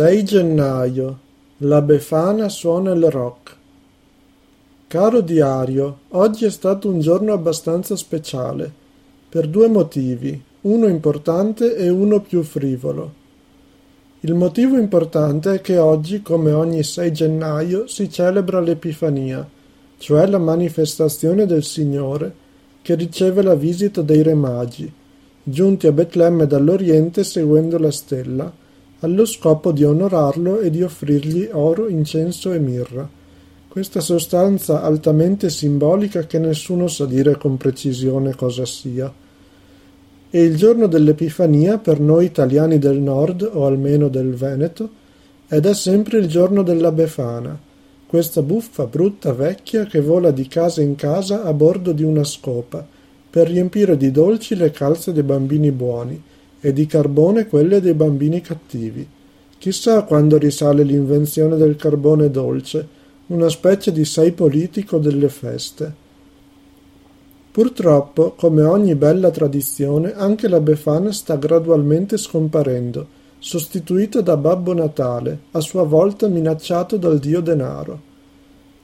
6 gennaio. La Befana suona il rock. Caro diario, oggi è stato un giorno abbastanza speciale, per due motivi, uno importante e uno più frivolo. Il motivo importante è che oggi, come ogni 6 gennaio, si celebra l'Epifania, cioè la manifestazione del Signore che riceve la visita dei Re Magi, giunti a Betlemme dall'Oriente seguendo la stella, allo scopo di onorarlo e di offrirgli oro, incenso e mirra. Questa sostanza altamente simbolica che nessuno sa dire con precisione cosa sia. E il giorno dell'Epifania per noi italiani del nord, o almeno del Veneto, è da sempre il giorno della Befana, questa buffa brutta vecchia che vola di casa in casa a bordo di una scopa, per riempire di dolci le calze dei bambini buoni, e di carbone quelle dei bambini cattivi. Chissà quando risale l'invenzione del carbone dolce, una specie di sei politico delle feste. Purtroppo, come ogni bella tradizione, anche la Befana sta gradualmente scomparendo, sostituita da Babbo Natale, a sua volta minacciato dal dio denaro.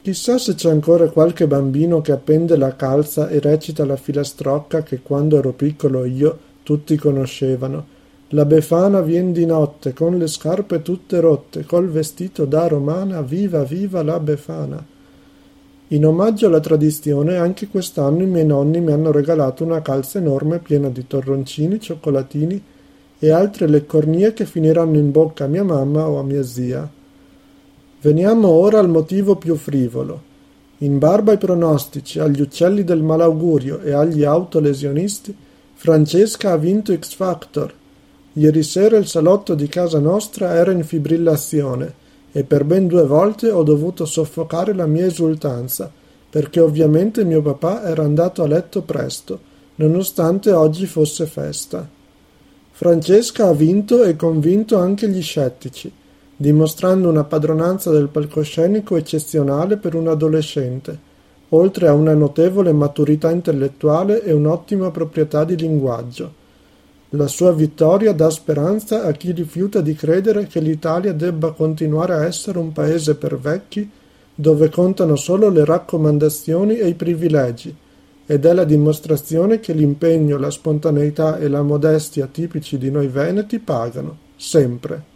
Chissà se c'è ancora qualche bambino che appende la calza e recita la filastrocca che quando ero piccolo io tutti conoscevano. La Befana vien di notte, con le scarpe tutte rotte, col vestito da romana, viva viva la Befana. In omaggio alla tradizione, anche quest'anno i miei nonni mi hanno regalato una calza enorme piena di torroncini, cioccolatini e altre leccornie che finiranno in bocca a mia mamma o a mia zia. Veniamo ora al motivo più frivolo. In barba ai pronostici, agli uccelli del malaugurio e agli autolesionisti, Francesca ha vinto X Factor. Ieri sera il salotto di casa nostra era in fibrillazione e per ben due volte ho dovuto soffocare la mia esultanza, perché ovviamente mio papà era andato a letto presto, nonostante oggi fosse festa. Francesca ha vinto e convinto anche gli scettici, dimostrando una padronanza del palcoscenico eccezionale per un adolescente oltre a una notevole maturità intellettuale e un'ottima proprietà di linguaggio. La sua vittoria dà speranza a chi rifiuta di credere che l'Italia debba continuare a essere un paese per vecchi dove contano solo le raccomandazioni e i privilegi, ed è la dimostrazione che l'impegno, la spontaneità e la modestia tipici di noi veneti pagano, sempre.